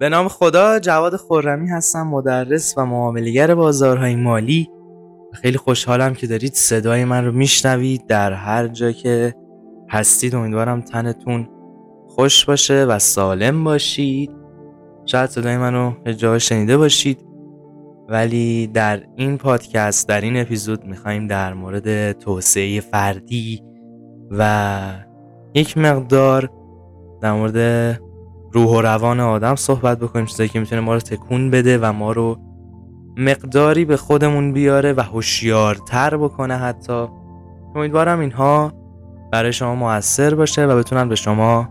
به نام خدا جواد خورمی هستم مدرس و معاملگر بازارهای مالی. خیلی خوشحالم که دارید صدای من رو میشنوید. در هر جا که هستید امیدوارم تنتون خوش باشه و سالم باشید. شاید صدای منو به جا شنیده باشید. ولی در این پادکست در این اپیزود می‌خوایم در مورد توسعه فردی و یک مقدار در مورد روح و روان آدم صحبت بکنیم چیزایی که می‌تونه ما رو تکون بده و ما رو مقداری به خودمون بیاره و هوشیارتر بکنه حتی. امیدوارم اینها برای شما موثر باشه و بتونن به شما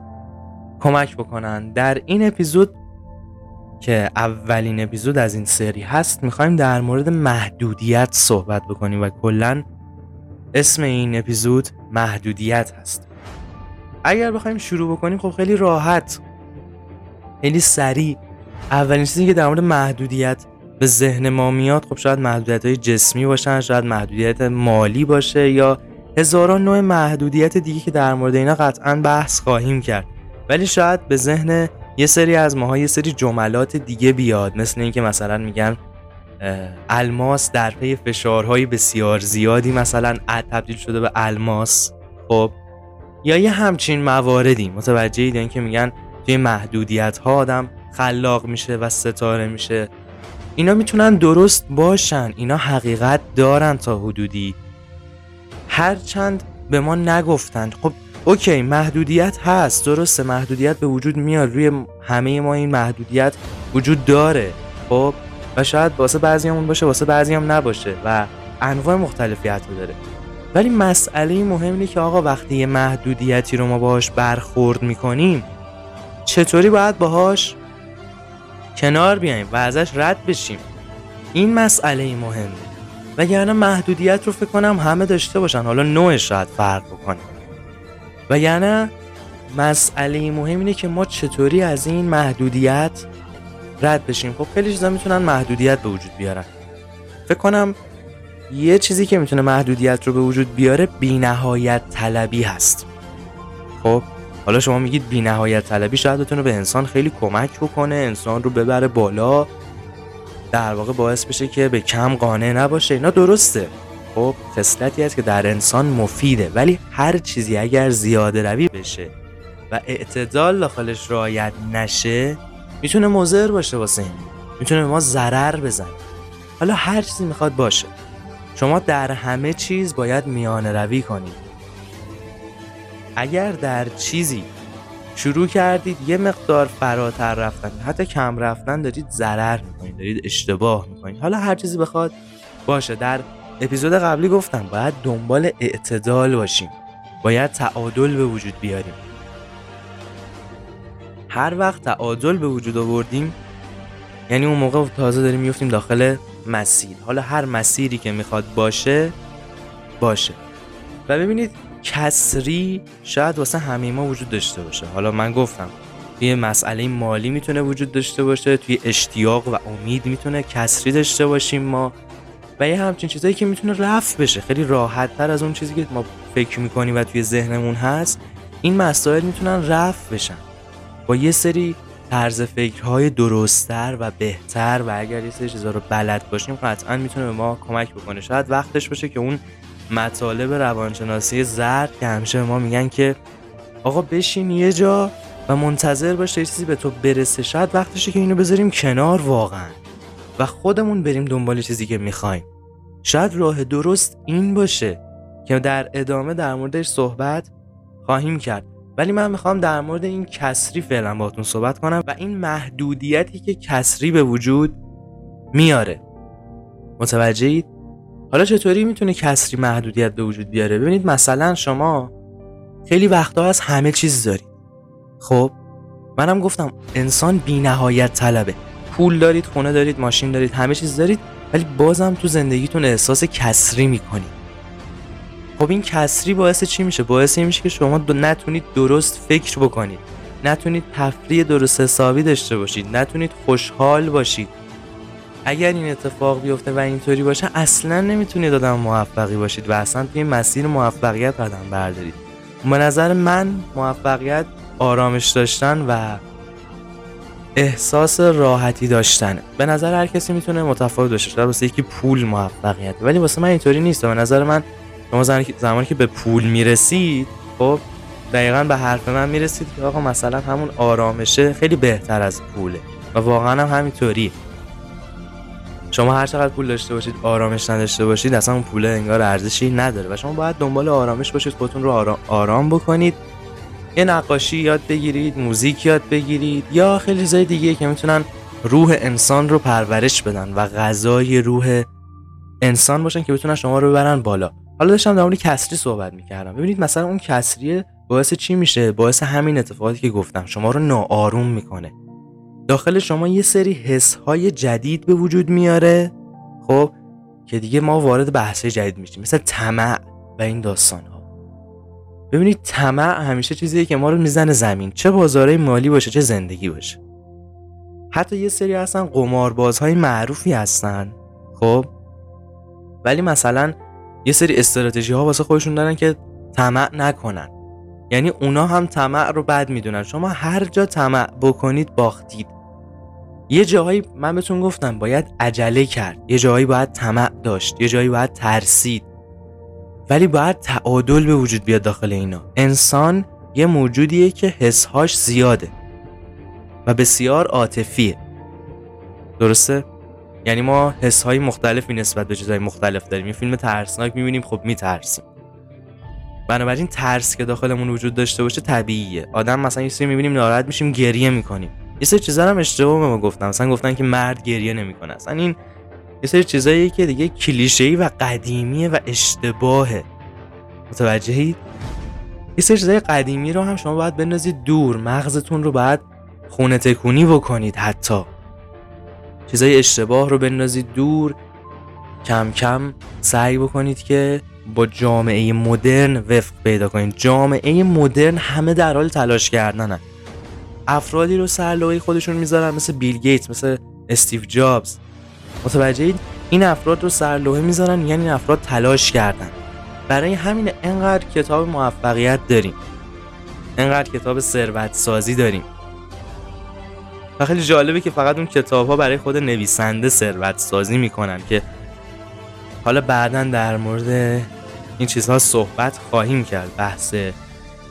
کمک بکنن. در این اپیزود که اولین اپیزود از این سری هست می‌خوایم در مورد محدودیت صحبت بکنیم و کلا اسم این اپیزود محدودیت هست. اگر بخوایم شروع بکنیم خب خیلی راحت. خیلی سریع. اولین چیزی که در مورد محدودیت به ذهن ما میاد خب شاید محدودیت های جسمی باشن شاید محدودیت مالی باشه یا هزاران نوع محدودیت دیگه که در مورد اینا قطعا بحث خواهیم کرد. ولی شاید به ذهن یه سری از ماها یه سری جملات دیگه بیاد. مثل اینکه مثلا میگن الماس در پی فشارهای بسیار زیادی مثلا تبدیل شده به الماس خب؟ یا یه همچین مواردی. متوجه اید که میگن توی محدودیت ها آدم خلاق میشه و ستاره میشه. اینا می‌تونن درست باشن اینا حقیقت دارن تا حدودی. هرچند به ما نگفتن. خب اوکی محدودیت هست درسته محدودیت به وجود میاد. روی همه ما این محدودیت وجود داره. خب و شاید واسه بعضی همون باشه واسه بعضی هم نباشه و انواع مختلفیت رو داره. ولی مسئله مهم اینه که آقا وقتی یه محدودیتی رو ما باهاش برخورد می‌کنیم چطوری باید باهاش؟ کنار بیایم و ازش رد بشیم. این مسئله مهمه. وگرنه محدودیت رو فکر کنم همه داشته باشن. حالا نوعش شاید فرق بکنه. وگرنه مسئله مهم اینه که ما چطوری از این محدودیت رد بشیم. خب خیلی چیزا می‌تونن محدودیت به وجود بیارن. فکر کنم یه چیزی که می‌تونه محدودیت رو به وجود بیاره بینهایت طلبی هست. خب؟ حالا شما میگید بی نهایت طلبی شاید بتونه به انسان خیلی کمک بکنه انسان رو ببره بالا. در واقع باعث بشه که به کم قانع نباشه. اینا درسته. خب خصلتی هست که در انسان مفیده. ولی هر چیزی اگر زیاده روی بشه و اعتدال داخلش رعایت نشه می‌تونه مضر باشه واسه این. می‌تونه ما ضرر بزنه. حالا هر چیزی می‌خواد باشه. شما در همه چیز باید میانه روی کنید. اگر در چیزی شروع کردید یه مقدار فراتر رفتن حتی کم رفتن دارید ضرر می‌کنید دارید اشتباه می‌کنید. حالا هر چیزی بخواد باشه. در اپیزود قبلی گفتم باید دنبال اعتدال باشیم. باید تعادل به وجود بیاریم. هر وقت تعادل به وجود آوردیم یعنی اون موقع تازه داریم میفتیم داخل مسیر. حالا هر مسیری که می‌خواد باشه باشه. و ببینید کسری شاید واسه همه ما وجود داشته باشه. حالا من گفتم توی مسئله مالی می‌تونه وجود داشته باشه توی اشتیاق و امید می‌تونه کسری داشته باشیم ما. و یه همچین چیزایی که می‌تونه رفع بشه. خیلی راحت تر از اون چیزی که ما فکر می‌کنیم و توی ذهنمون هست. این مسائل می‌تونن رفع بشن. با یه سری طرز فکرهای درستتر و بهتر و اگر یه سری چیزا رو بلد باشیم قطعا می‌تونه به ما کمک بکنه. شاید وقتش باشه که اون مطالب روانشناسی زرد که همیشه ما میگن که آقا بشین یه جا و منتظر باشه یه چیزی به تو برسه. شاید وقتشه که اینو بذاریم کنار واقعا. و خودمون بریم دنبال چیزی که می‌خوایم. شاید راه درست این باشه که در ادامه در موردش صحبت خواهیم کرد. ولی من می‌خوام در مورد این کسری فعلا باتون صحبت کنم و این محدودیتی که کسری به وجود میاره. متوجهید؟ حالا چطوری می‌تونه کسری محدودیت به وجود بیاره؟ ببینید مثلا شما خیلی وقتا از همه چیز دارید. خب منم گفتم انسان بی نهایت طلبه. پول دارید خونه دارید ماشین دارید همه چیز دارید ولی بازم تو زندگیتون احساس کسری می‌کنید. خب این کسری باعث چی میشه؟ باعث این میشه که شما نتونید درست فکر بکنید. نتونید تفریح درست حسابی داشته باشید. نتونید خوشحال باشید. اگر این اتفاق بیفته و اینطوری باشه اصلا نمی‌تونید آدم موفقی باشید و اصلا توی مسیر موفقیت قدم بردارید. به نظر من موفقیت آرامش داشتن و احساس راحتی داشتنه. به نظر هر کسی می‌تونه متفاوت باشه شاید واسه یکی پول موفقیت ولی واسه من اینطوری نیست. به نظر من شما زمانی که به پول می‌رسید خب دقیقا به حرف من می‌رسید که آقا مثلا همون آرامشه خیلی بهتر از پوله. و واقعا هم همینطوری شما هر چقدر پول داشته باشید آرامش نداشته باشید اصلا اون پول انگار ارزشی نداره و شما باید دنبال آرامش باشید خودتون رو آرام, آرام بکنید. یه نقاشی یاد بگیرید موزیک یاد بگیرید یا خیلی چیزای دیگه که می‌تونن روح انسان رو پرورش بدن و غذای روح انسان باشن که بتونن شما رو ببرن بالا. حالا داشتم در مورد کسری صحبت می‌کردم. ببینید مثلا اون کسری باعث چی میشه؟ باعث همین اتفاقاتی که گفتم. شما رو ناآروم می‌کنه. داخل شما یه سری حس های جدید به وجود میاره خب که دیگه ما وارد بحث جدید میشیم مثل طمع و این داستان ها ببینید طمع همیشه چیزیه که ما رو می‌زنه زمین چه بازارهای مالی باشه چه زندگی باشه. حتی یه سری هستن قماربازهای معروفی هستن خب ولی مثلا یه سری استراتژی ها واسه خودشون دارن که طمع نکنن. یعنی اونا هم طمع رو بد می‌دونن. شما هر جا طمع بکنید باختید. یه جاهایی من بهتون گفتم باید عجله کرد. یه جاهایی باید طمع داشت. یه جایی باید ترسید. ولی باید تعادل به وجود بیاد داخل اینا. انسان یه موجودیه که حسهاش زیاده و بسیار عاطفیه. درسته؟ یعنی ما حسهای مختلفی نسبت به چیزهای مختلف داریم. یه فیلم ترسناک می‌بینیم خب میترسیم. بنابراین ترس که داخلمون وجود داشته باشه طبیعیه. آدم مثلا یه سری می‌بینیم ناراحت میشیم گریه می‌کنیم. یه سری چیزا هم اشتباه به ما گفتن. مثلا گفتن که مرد گریه نمی‌کنه. اصلا این یه سری چیزایی که دیگه کلیشه‌ای و قدیمیه و اشتباهه. متوجهید یه سری چیزای قدیمی رو هم شما باید بندازید دور. مغزتون رو باید خونه تکونی بکنید حتی. چیزای اشتباه رو بندازید دور. کم کم سعی بکنید که با جامعه مدرن وفق پیدا کنید جامعه مدرن همه در حال تلاش کردنن افرادی رو سرلوحه خودشون می‌ذارن مثل بیل گیت مثل استیو جابز. متوجهید این افراد رو سرلوحه می‌ذارن یعنی این افراد تلاش کردن. برای همین انقدر کتاب موفقیت داریم. انقدر کتاب ثروت سازی داریم. و خیلی جالبه که فقط اون کتاب ها برای خود نویسنده ثروت سازی می‌کنن که حالا بعدا در مورد این چیزها صحبت خواهیم کرد بحث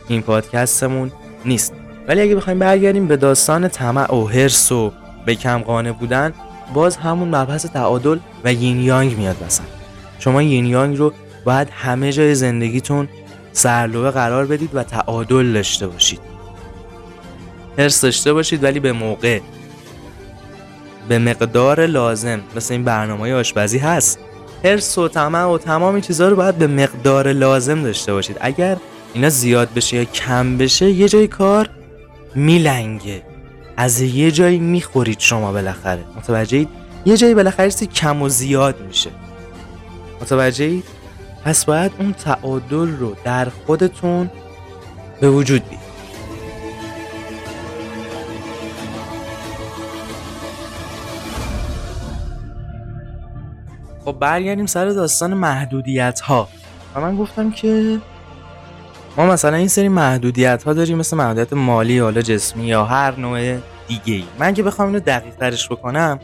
این پادکستمون نیست. ولی اگه بخوایم برگردیم به داستان طمع و حرس و به کم قانه بودن باز همون مبحث تعادل و یین یانگ میاد مثلا. شما یین یانگ رو باید همه جای زندگیتون سرلوه قرار بدید و تعادل داشته باشید. حرس داشته باشید ولی به موقع. به مقدار لازم. مثل این برنامه آشپزی هست. حرس و طمع و تمام چیزها رو باید به مقدار لازم داشته باشید. اگر اینا زیاد بشه یا کم بشه یه جای کار میلنگه. از یه جایی می‌خورید شما بالاخره. متوجهید یه جایی بالاخره کم و زیاد میشه. متوجهید پس باید اون تعادل رو در خودتون به وجود بیارید. خب برگردیم سر داستان محدودیت ها و من گفتم که ما مثلا این سری محدودیت ها داریم مثل محدودیت مالی حالا جسمی یا هر نوع دیگه ای من که بخوام اینو دقیق ترش بکنم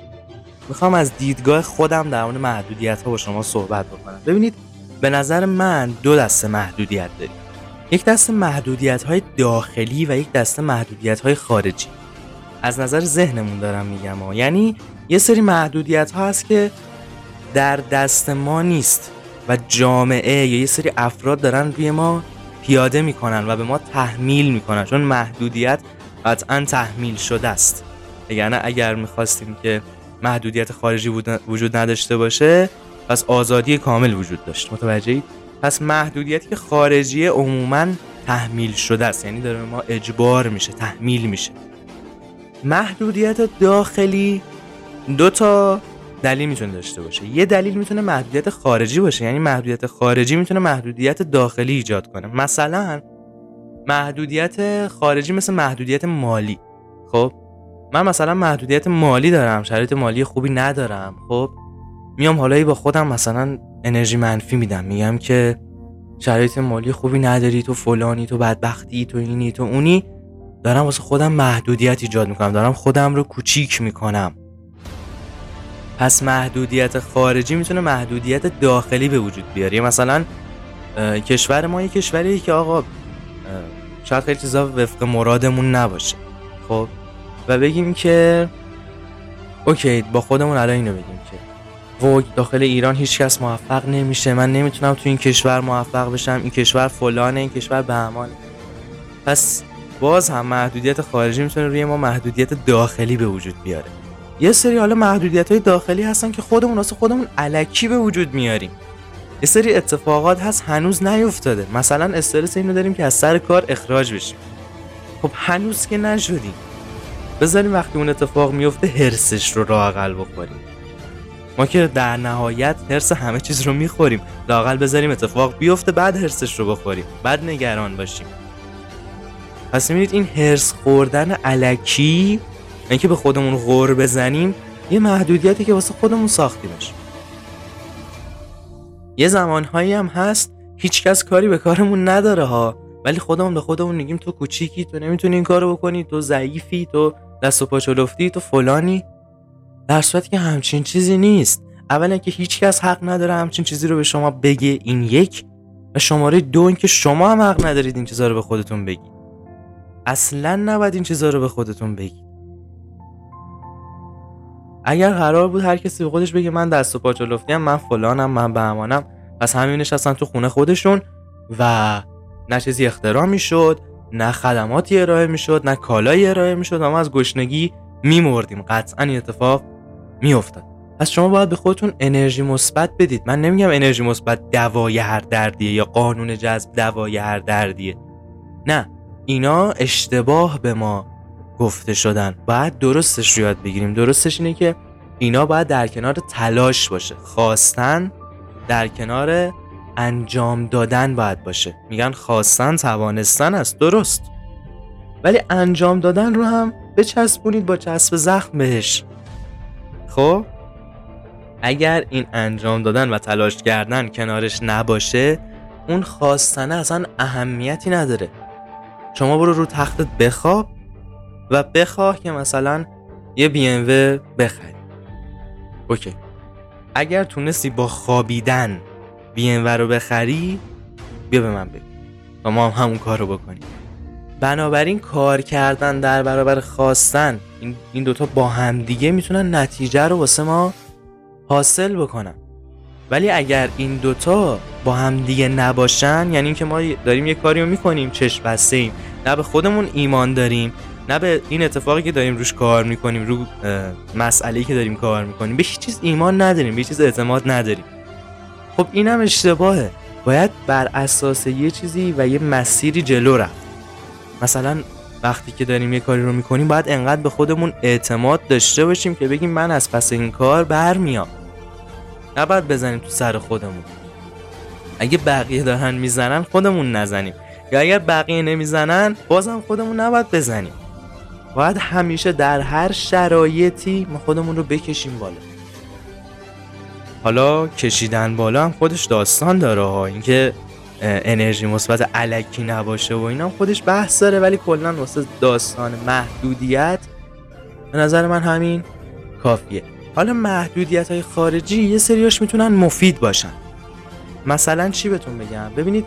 می‌خوام از دیدگاه خودم در مورد محدودیت ها با شما صحبت بکنم. ببینید به نظر من دو دسته محدودیت داریم. یک دسته محدودیت های داخلی و یک دسته محدودیت های خارجی. از نظر ذهنمون دارم میگم. یعنی یه سری محدودیت ها هست که در دست ما نیست و جامعه یا یه سری افراد دارن روی ما پیاده می‌کنن و به ما تحمیل می‌کنن چون محدودیت قطعا تحمیل شده است. یعنی اگر می‌خواستیم که محدودیت خارجی وجود نداشته باشه پس آزادی کامل وجود داشت. متوجهید پس محدودیتی که خارجی عموما تحمیل شده است. یعنی داره ما اجبار میشه تحمیل میشه. محدودیت داخلی دو تا دلیل می‌تونه داشته باشه. یه دلیل می‌تونه محدودیت خارجی باشه. یعنی محدودیت خارجی می‌تونه محدودیت داخلی ایجاد کنه. مثلا محدودیت خارجی مثل محدودیت مالی. خب؟ من مثلا محدودیت مالی دارم. شرایط مالی خوبی ندارم. خب؟ میام حالا با خودم مثلا انرژی منفی میدم. میگم که شرایط مالی خوبی نداری. تو فلانی تو بدبختی تو اینی تو اونی. دارم واسه خودم محدودیت ایجاد می‌کنم. دارم خودم رو کوچیک می‌کنم. پس محدودیت خارجی می‌تونه محدودیت داخلی به وجود بیاره. مثلا کشور ما یه کشوریه که آقا شاید خیلی چیزا وفق مرادمون نباشه. خب؟ و بگیم که اوکی با خودمون الان اینو بگیم که و داخل ایران هیچ کس موفق نمیشه. من نمی‌تونم تو این کشور موفق بشم. این کشور فلانه این کشور بهمانه پس باز هم محدودیت خارجی می‌تونه روی ما محدودیت داخلی به وجود بیاره. یه سری حالا محدودیت های داخلی هستن که خودمون واسه خودمون علکی به وجود میاریم. یه سری اتفاقات هست هنوز نیفتاده. مثلا استرس اینو داریم که از سر کار اخراج بشیم. خب هنوز که نشدیم. بذاریم وقتی اون اتفاق میفته هرسش رو لاقل بخوریم. ما که در نهایت هرس همه چیز رو می‌خوریم. لاقل بذاریم اتفاق بیفته بعد هرسش رو بخوریم. بعد نگران باشیم. پس می‌بینید این هرس خوردن علکی اینکه به خودمون غور بزنیم یه محدودیتی که واسه خودمون ساختیمش یه زمانهایی هم هست هیچکس کاری به کارمون نداره ها. ولی خودمون به خودمون میگیم تو کوچیکی تو نمی‌تونی این کارو بکنی تو ضعیفی تو دست و پا چلفتی تو فلانی. در صورتی که همچین چیزی نیست. اولا که هیچکس حق نداره همچین چیزی رو به شما بگه این یک و شماره دو اینکه شما هم حق ندارید این چیزا رو به خودتون بگید. اصلا نباید این چیزا رو به خودتون بگید. اگر قرار بود هر کسی به خودش بگه من دست و پا چلفتی من فلانم من بهمانم. پس همین نشستن تو خونه خودشون و نه چیزی اختراع می‌شد نه خدماتی ارائه می‌شد نه کالایی ارائه می‌شد و ما از گشنگی میمردیم. قطعا این اتفاق میافتاد. پس شما باید به خودتون انرژی مثبت بدید. من نمیگم انرژی مثبت دوای هر دردیه یا قانون جذب دوای هر دردیه. نه اینا اشتباه به ما گفته شدن. باید درستش رو یاد بگیریم. درستش اینه که اینا باید در کنار تلاش باشه. خواستن در کنار انجام دادن باید باشه. میگن خواستن توانستن است. درست. ولی انجام دادن رو هم بچسبونید با چسب زخم بهش. خب؟ اگر این انجام دادن و تلاش کردن کنارش نباشه اون خواستنه اصلا اهمیتی نداره. شما برو رو تختت بخواب. و بخواه که مثلا یه بی ام بخری. اوکی. اگر تونستی با خوابیدن بی ام رو بخری بیا به من بگو. و ما هم همون کار رو بکنیم. بنابراین کار کردن در برابر خواستن این, این دوتا با همدیگه می‌تونن نتیجه رو واسه ما حاصل بکنن. ولی اگر این دوتا با همدیگه نباشن یعنی اینکه ما داریم یه کاری رو می‌کنیم چشم بسته ایم نه به خودمون ایمان داریم نه به این اتفاقی که داریم روش کار می‌کنیم رو مسئله که داریم کار می‌کنیم به هیچ چیز ایمان نداریم به هیچ چیز اعتماد نداریم. خب اینم اشتباهه. باید بر اساس یه چیزی و یه مسیری جلو رفت. مثلا وقتی که داریم یه کاری رو می‌کنیم باید انقدر به خودمون اعتماد داشته باشیم که بگیم من از پس این کار برمیام. نباید بزنیم تو سر خودمون. اگه بقیه دارن می‌زنن خودمون نزنیم. یا اگر بقیه نمی‌زنن بازم خودمون نباید بزنیم. باید همیشه در هر شرایطی ما خودمون رو بکشیم بالا. حالا کشیدن بالا هم خودش داستان داره ها. اینکه انرژی مثبت علکی نباشه و اینا خودش بحث داره ولی کلا واسه داستان محدودیت به نظر من همین کافیه. حالا محدودیت های خارجی یه سریاش می‌تونن مفید باشن. مثلا چی بهتون بگم؟ ببینید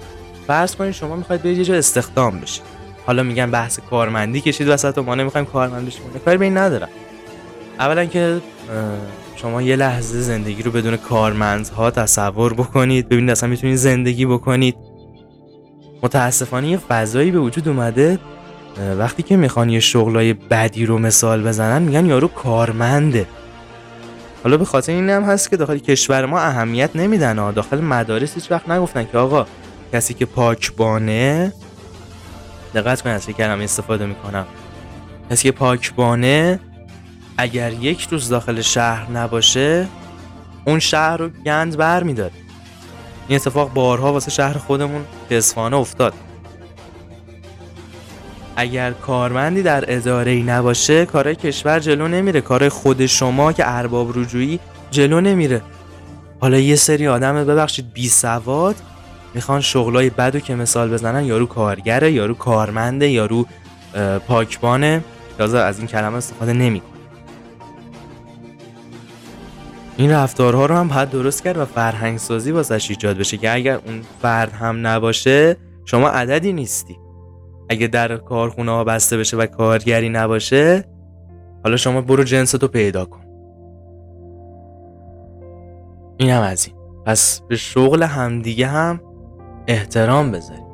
فرض کنید شما می‌خواید برید یه جا استخدام بشید. حالا میگن بحث کارمندی کشید وسط و ما نمی‌خوایم کارمند بشیم کاری به این ندارم. اولا که شما یه لحظه زندگی رو بدون کارمندها تصور بکنید. ببینید اصلا می‌تونید زندگی بکنید. متاسفانه یه فضایی به وجود اومده وقتی که می‌خوان یه شغلای بدی رو مثال بزنن میگن یارو کارمنده. حالا به خاطر این هم هست که داخل کشور ما اهمیت نمیدن ها. داخل مدارس هیچ وقت نگفتن که آقا کسی که پاکبانه دقت کنید از کلمه استفاده می‌کنم. کسی که پاکبانه اگر یک روز داخل شهر نباشه اون شهر رو گند بر می‌داد این اتفاق بارها واسه شهر خودمون اصفانه افتاد. اگر کارمندی در اداره ای نباشه کارهای کشور جلو نمیره. کارهای خود شما که ارباب رجوعی جلو نمیره. حالا یه سری آدم ببخشید بی سواد می‌خوان شغلای بدو که مثال بزنن یارو کارگره یارو کارمنده یارو پاکبانه. تازه از این کلمه استفاده نمی این رفتارها رو هم باید درست کرد و فرهنگ سازی واسش ایجاد بشه که اگر اون فرد هم نباشه شما عددی نیستی. اگه در کارخونه ها بسته بشه و کارگری نباشه حالا شما برو جنستو پیدا کن. این هم از این. پس به شغل همدیگه هم احترام بذاریم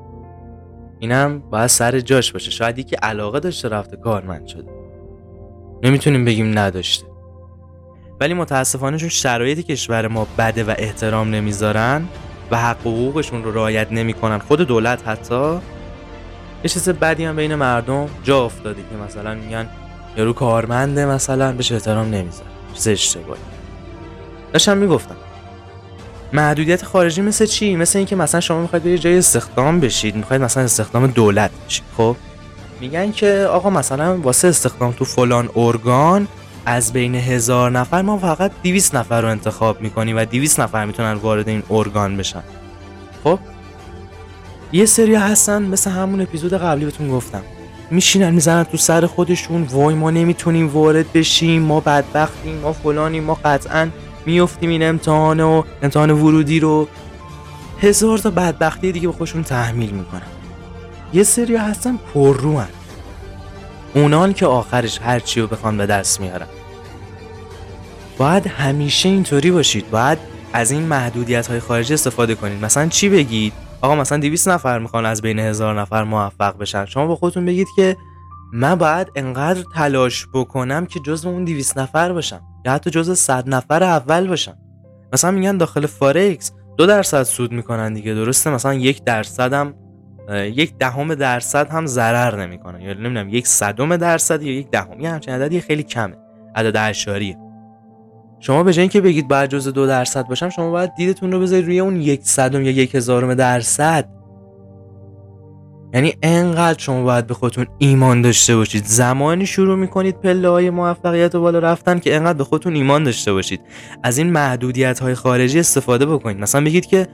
اینم باید سر جاش باشه. شاید یکی علاقه داشته رفته کارمند شده. نمی‌تونیم بگیم نداشته. ولی متاسفانه چون شرایط کشور ما بده و احترام نمی‌ذارن و حق حقوقشون رو رعایت نمی‌کنن خود دولت حتی یه چیز بدی هم بین مردم جا افتاده که مثلا میگن یارو کارمنده مثلا بهش احترام نمی‌ذارن. چیز اشتباهی. داشتم می‌گفتم. محدودیت خارجی مثل چی؟ مثل اینکه مثلا شما می‌خواید یه جای استخدام بشید می‌خواید مثلا استخدام دولت بشید خب؟ میگن که آقا مثلا واسه استخدام تو فلان ارگان از بین هزار نفر ما فقط 200 نفر رو انتخاب می‌کنیم و 200 نفر می‌تونن وارد این ارگان بشن. خب؟ یه سری هستن مثل همون اپیزود قبلی بهتون گفتم. میشینن می‌زنن تو سر خودشون وای ما نمی‌تونیم وارد بشیم ما بدبختیم ما فلانیم ما قطعا میفتیم این امتحان و امتحان ورودی رو. هزار تا بدبختی دیگه به خودشون تحمیل می‌کنن. یه سری هستن پرروان اونان که آخرش هرچی رو بخوان به دست میارن. باید همیشه اینطوری باشید. باید از این محدودیت های خارجی استفاده کنید. مثلا چی بگید؟ آقا مثلا 200 نفر می‌خوان از بین هزار نفر موفق بشن. شما با خودتون بگید که من باید انقدر تلاش بکنم که جزو اون 200 نفر باشم. یا حتی جزو 100 نفر اول باشم. مثلا میگن داخل فارکس دو درصد سود می‌کنن دیگه درسته؟ مثلا یک درصد هم یک دهم درصد هم ضرر نمی‌کنن یا نمی‌دونم یک صدم درصد یا یک دهم. یه همچین عددی خیلی کمه. عدد اشاریه شما به جای که بگید باید جزء دو درصد باشم شما باید دیدتون رو بذارید روی اون یک صدم یا یک هزارم درصد. یعنی انقدر شما باید به خودتون ایمان داشته باشید. زمانی شروع می‌کنید پله های موفقیت و بالا رفتن که انقدر به خودتون ایمان داشته باشید. از این محدودیت های خارجی استفاده بکنید. مثلا بگید که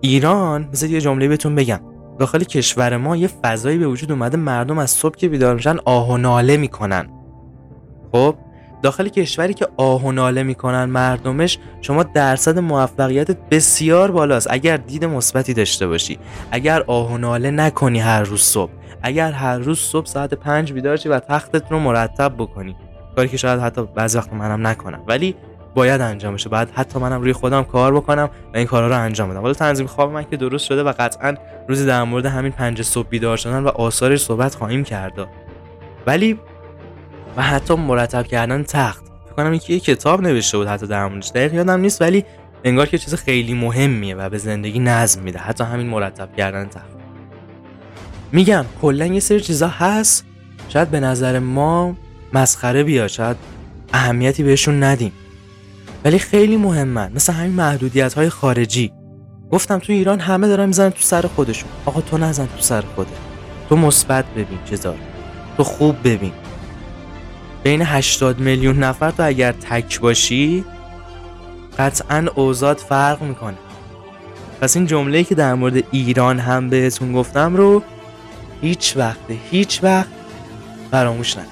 ایران مثل یه جمله بهتون بگم. داخل کشور ما یه فضایی به وجود اومده مردم از صبح که بیدار میشن آه و ناله می‌کنن. خب؟ داخل کشوری که آه و ناله می‌کنن مردمش شما درصد موفقیت بسیار بالاست. اگر دید مثبتی داشته باشی اگر آه و ناله نکنی هر روز صبح اگر هر روز صبح ساعت پنج بیدار شی و تختت رو مرتب بکنی. کاری که شاید حتی بعضی وقت منم نکنم. ولی باید انجام بشه. بعد حتی منم روی خودم کار بکنم و این کارا رو انجام بدم. حالا تنظیم خواب من که درست شده و قطعا روزی در مورد همین پنج صبح بیدار شدن و آثارش صحبت خواهیم کرد. ولی و حتی مرتب کردن تخت. فکر کنم اینکه یه کتاب نوشته بود حتی در موردش. دقیق یادم نیست ولی انگار که چیز خیلی مهمیه و به زندگی نظم میده. حتی همین مرتب کردن تخت. میگم کلا یه سری چیزا هست. شاید به نظر ما مسخره بیاد شاید اهمیتی بهشون ندیم. ولی خیلی مهمن. مثل همین محدودیت های خارجی. گفتم تو ایران همه دارن می‌زنن تو سر خودشون. آقا تو نزن تو سر خودت. تو مثبت ببین چیزا تو خوب ببین. بین 80 میلیون نفر تو اگر تک باشی قطعا اوزاد فرق می‌کنه. پس این جمله که در مورد ایران هم بهتون گفتم رو هیچ وقت هیچ وقت فراموش نکن.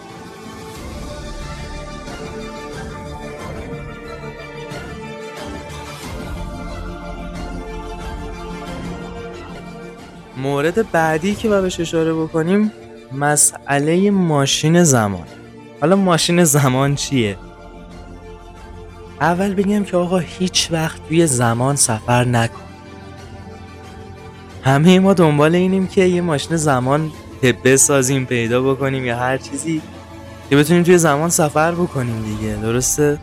مورد بعدی که باید بهش اشاره بکنیم مسئله ماشین زمان. حالا ماشین زمان چیه؟ اول بگم که آقا هیچ وقت توی زمان سفر نکن همه ما دنبال اینیم که یه ماشین زمان بسازیم پیدا بکنیم یا هر چیزی که بتونیم توی زمان سفر بکنیم دیگه درسته؟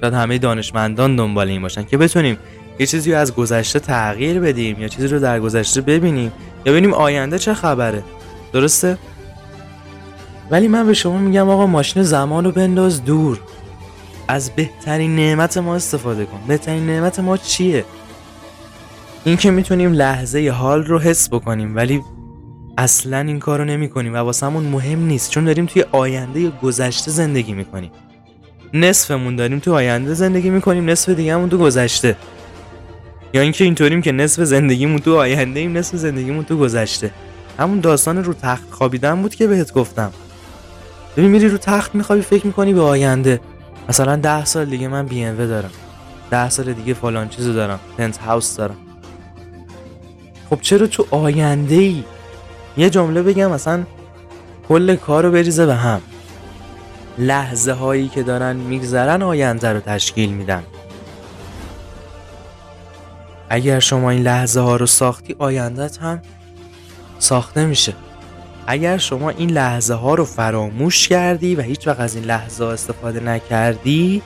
شاید همه دانشمندان دنبال این باشن که بتونیم یه چیزی رو از گذشته تغییر بدیم یا چیزی رو در گذشته ببینیم یا ببینیم آینده چه خبره درسته؟ ولی من به شما میگم آقا ماشین زمان رو بنداز دور. از بهترین نعمت ما استفاده کن. بهترین نعمت ما چیه؟ این که می‌تونیم لحظه حال رو حس بکنیم ولی اصلا این کار رو نمی کنیم و واسمون مهم نیست چون داریم توی آینده گذشته زندگی می‌کنیم. نصفمون داریم توی آینده زندگی می‌کنیم نصف دیگهمون تو گذشته. یا اینکه اینطوریم که نصف زندگیمون تو آینده ایم نصف زندگیمون تو گذشته. همون داستان رو تخت خوابیدن بود که بهت گفتم. ببین میری رو تخت میخوابی فکر می‌کنی به آینده. مثلا ده سال دیگه من بی دارم. ده سال دیگه فلان چیزو دارم. پنت هاوس دارم. خب چرا تو آینده ای یه جمله بگم مثلا کل کار رو بریزه به هم. لحظه هایی که دارن میگذرن آینده رو تشکیل میدن. اگر شما این لحظه ها رو ساختی آیندت هم ساخته میشه. اگر شما این لحظه ها رو فراموش کردی و هیچ وقت از این لحظه استفاده نکردی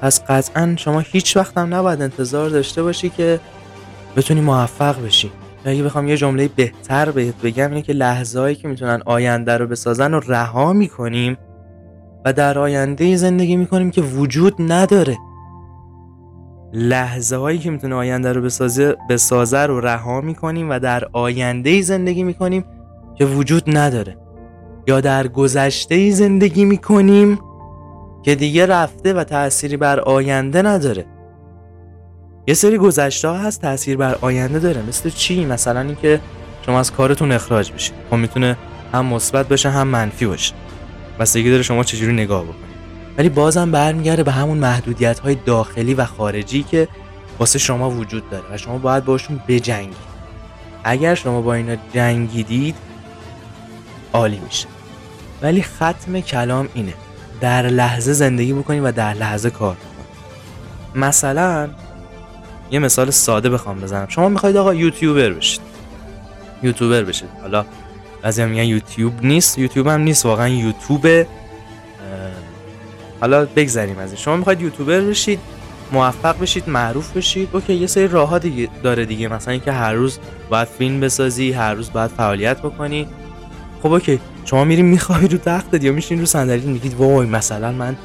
پس قطعا شما هیچ وقت هم نباید انتظار داشته باشی که بتونی موفق بشی. اگه بخوام یه جمله بهتر بهت بگم اینه که لحظه هایی که می‌تونن آینده رو بسازن و رها می‌کنیم و در آینده زندگی می‌کنیم که وجود نداره. لحظه هایی که می‌تونه آینده رو بسازه, بسازه رو رها می‌کنیم و در آینده زندگی می‌کنیم که وجود نداره. یا در گذشته زندگی می‌کنیم که دیگه رفته و تأثیری بر آینده نداره. یه سری گذشته ها هست تاثیر بر آینده داره. مثل چی؟ مثلا اینکه شما از کارتون اخراج بشید. خب می‌تونه هم مثبت باشه هم منفی باشه. بستگی داره شما چجوری نگاه بکنید. ولی بازم برمیگرده به همون محدودیت های داخلی و خارجی که واسه شما وجود داره و شما باید باشون بجنگید. اگر شما با اینا جنگیدید عالی میشه. ولی ختم کلام اینه. در لحظه زندگی بکنید و در لحظه کار بکنید مثلا یه مثال ساده بخوام بزنم. شما می‌خواید آقا یوتیوبر بشید. یوتیوبر بشید. حالا بعضی میگن یوتیوب نیست. یوتیوب هم نیست. واقعا یوتیوب حالا بگذریم از این. شما می‌خواید یوتیوبر بشید موفق بشید معروف بشید. okay یه سری راه دیگه داره دیگه. مثلا اینکه هر روز باید فیلم بسازی هر روز باید فعالیت بکنی. خب okay شما میریم می‌خوای رو تختت یا میشین رو صندلی میگید وای مثلا من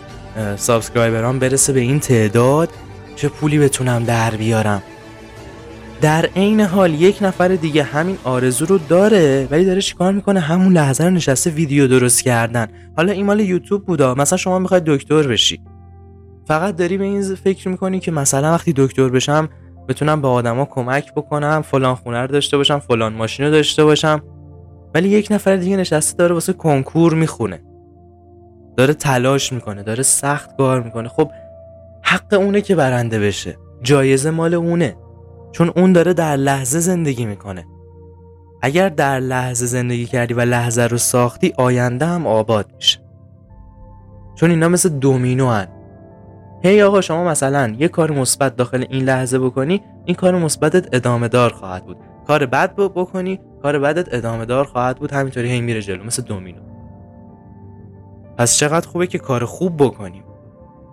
subscriber ام برسه به این تعداد چه پولی بتونم در بیارم؟ در عین حال یک نفر دیگه همین آرزو رو داره ولی داره چیکار می‌کنه؟ همون لحظه رو نشسته ویدیو درست کردن. حالا این مال یوتیوب بودا مثلا شما می‌خواید دکتر بشی. فقط داری به این فکر می‌کنی که مثلا وقتی دکتر بشم بتونم به آدما کمک بکنم فلان خونه رو داشته باشم فلان ماشین رو داشته باشم. ولی یک نفر دیگه نشسته داره واسه کنکور می‌خونه. داره تلاش می‌کنه داره سخت کار می‌کنه. خب حق اونه که برنده بشه. جایزه مال اونه. چون اون داره در لحظه زندگی می‌کنه. اگر در لحظه زندگی کردی و لحظه رو ساختی آینده هم آباد میشه. چون اینا مثل دومینو هن. هی آقا شما مثلا یه کار مثبت داخل این لحظه بکنی این کار مثبتت ادامه دار خواهد بود. کار بد بکنی کار بدت ادامه دار خواهد بود همینطوری هی میره جلو مثل دومینو. پس چقدر خوبه که کار خوب بکنیم.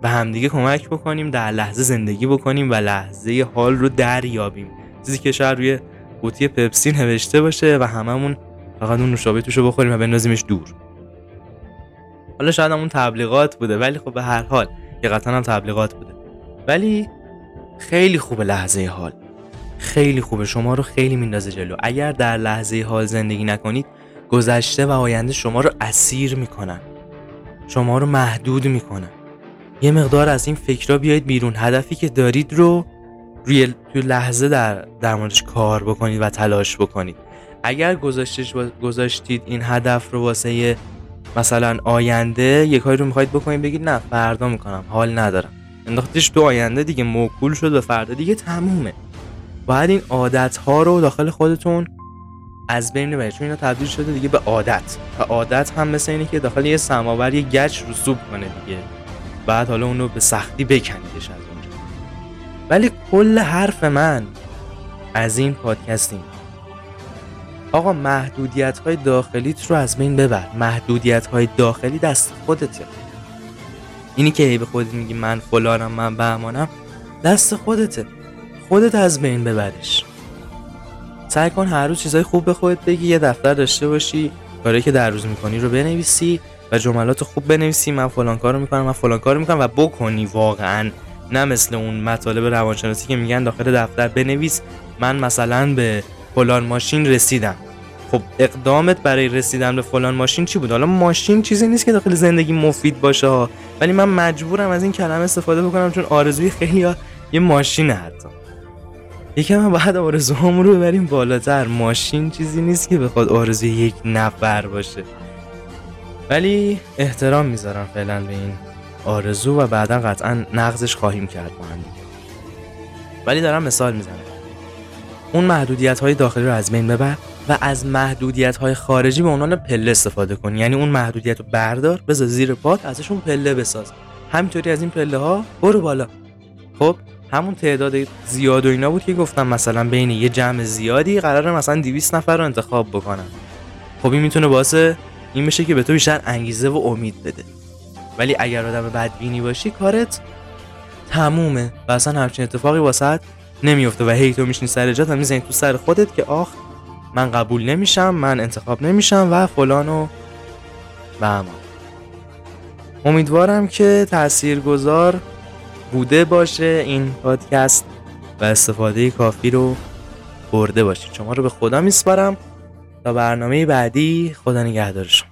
به همدیگه کمک بکنیم در لحظه زندگی بکنیم و لحظه حال رو دریابیم. چیزی که شاید روی قوطی پپسی نوشته باشه و هممون فقط اون نوشابه توشو بخوریم و بندازیمش دور. حالا شاید همون تبلیغات بوده ولی خب به هر حال یه قطعا هم تبلیغات بوده. ولی خیلی خوبه لحظه حال. خیلی خوبه. شما رو خیلی میندازه جلو. اگر در لحظه حال زندگی نکنید گذشته و آینده شما رو اسیر می‌کنن. شما رو محدود می‌کنن. یه مقدار از این فکرها بیایید بیرون. هدفی که دارید رو روی تو لحظه در در موردش کار بکنید و تلاش بکنید. اگر گذاشتش گذاشتید این هدف رو واسه مثلا آینده یه کاری رو می‌خواید بکنید بگید نه فردا می‌کنم حال ندارم. انداختش تو آینده دیگه موکول شد و فردا دیگه تمومه. باید این عادت ها رو داخل خودتون از بین ببرید. چون اینا تبدیل شده دیگه به عادت. و عادت هم مثل اینه که داخل یه سماور یه گچ رسوب کنه دیگه. بعد حالا اونو به سختی بکنیدش از اونجا. ولی کل حرف من از این پادکست این آقا محدودیت های داخلیت رو از بین ببر. محدودیت های داخلی دست خودته اینی که به خودت میگی من فلانم من بهمانم دست خودته. خودت از بین ببرش. سعی کن هر روز چیزای خوب به خودت بگی یه دفتر داشته باشی کاری که در روز می‌کنی رو بنویسی و جملات خوب بنویسی. من فلان کارو می‌کنم من فلان کارو می‌کنم و بکنی واقعا. نه مثل اون مطالب روانشناسی که میگن داخل دفتر بنویس. من مثلا به فلان ماشین رسیدم. خب اقدامت برای رسیدن به فلان ماشین چی بود؟ حالا ماشین چیزی نیست که داخل زندگی مفید باشه ولی من مجبورم از این کلمه استفاده بکنم چون آرزوی خیلی یه ماشین حتی. یکم بعد آرزوهامون رو ببریم بالاتر. ماشین چیزی نیست که بخواد آرزوی یک نفر باشه. ولی احترام می‌ذارم فعلا به این آرزو و بعدا قطعا نقضش خواهیم کرد با هم ولی دارم مثال می‌زنم. اون محدودیت های داخلی رو از بین ببر و از محدودیت های خارجی به عنوان پله استفاده کن. یعنی اون محدودیت رو بردار بذار زیر پات ازشون پله بساز. همینطوری از این پله ها برو بالا. خب؟ همون تعداد زیاد و اینا بود که گفتم مثلا بین یه جمع زیادی قراره مثلا 200 نفر رو انتخاب بکنن خب این می‌تونه باعث این بشه که به تو بیشتر انگیزه و امید بده. ولی اگر آدم بدبینی باشی کارت تمومه و اصلا همچین اتفاقی واسه نمیفته و هی تو میشنی سر جات می‌زنی تو سر خودت که آخ من قبول نمیشم من انتخاب نمیشم و فلان و و امیدوارم که تاثیرگذار بوده باشه این پادکست و استفاده کافی رو برده باشید. شما رو به خدا میسپارم. تا برنامه بعدی خدا نگهدارشون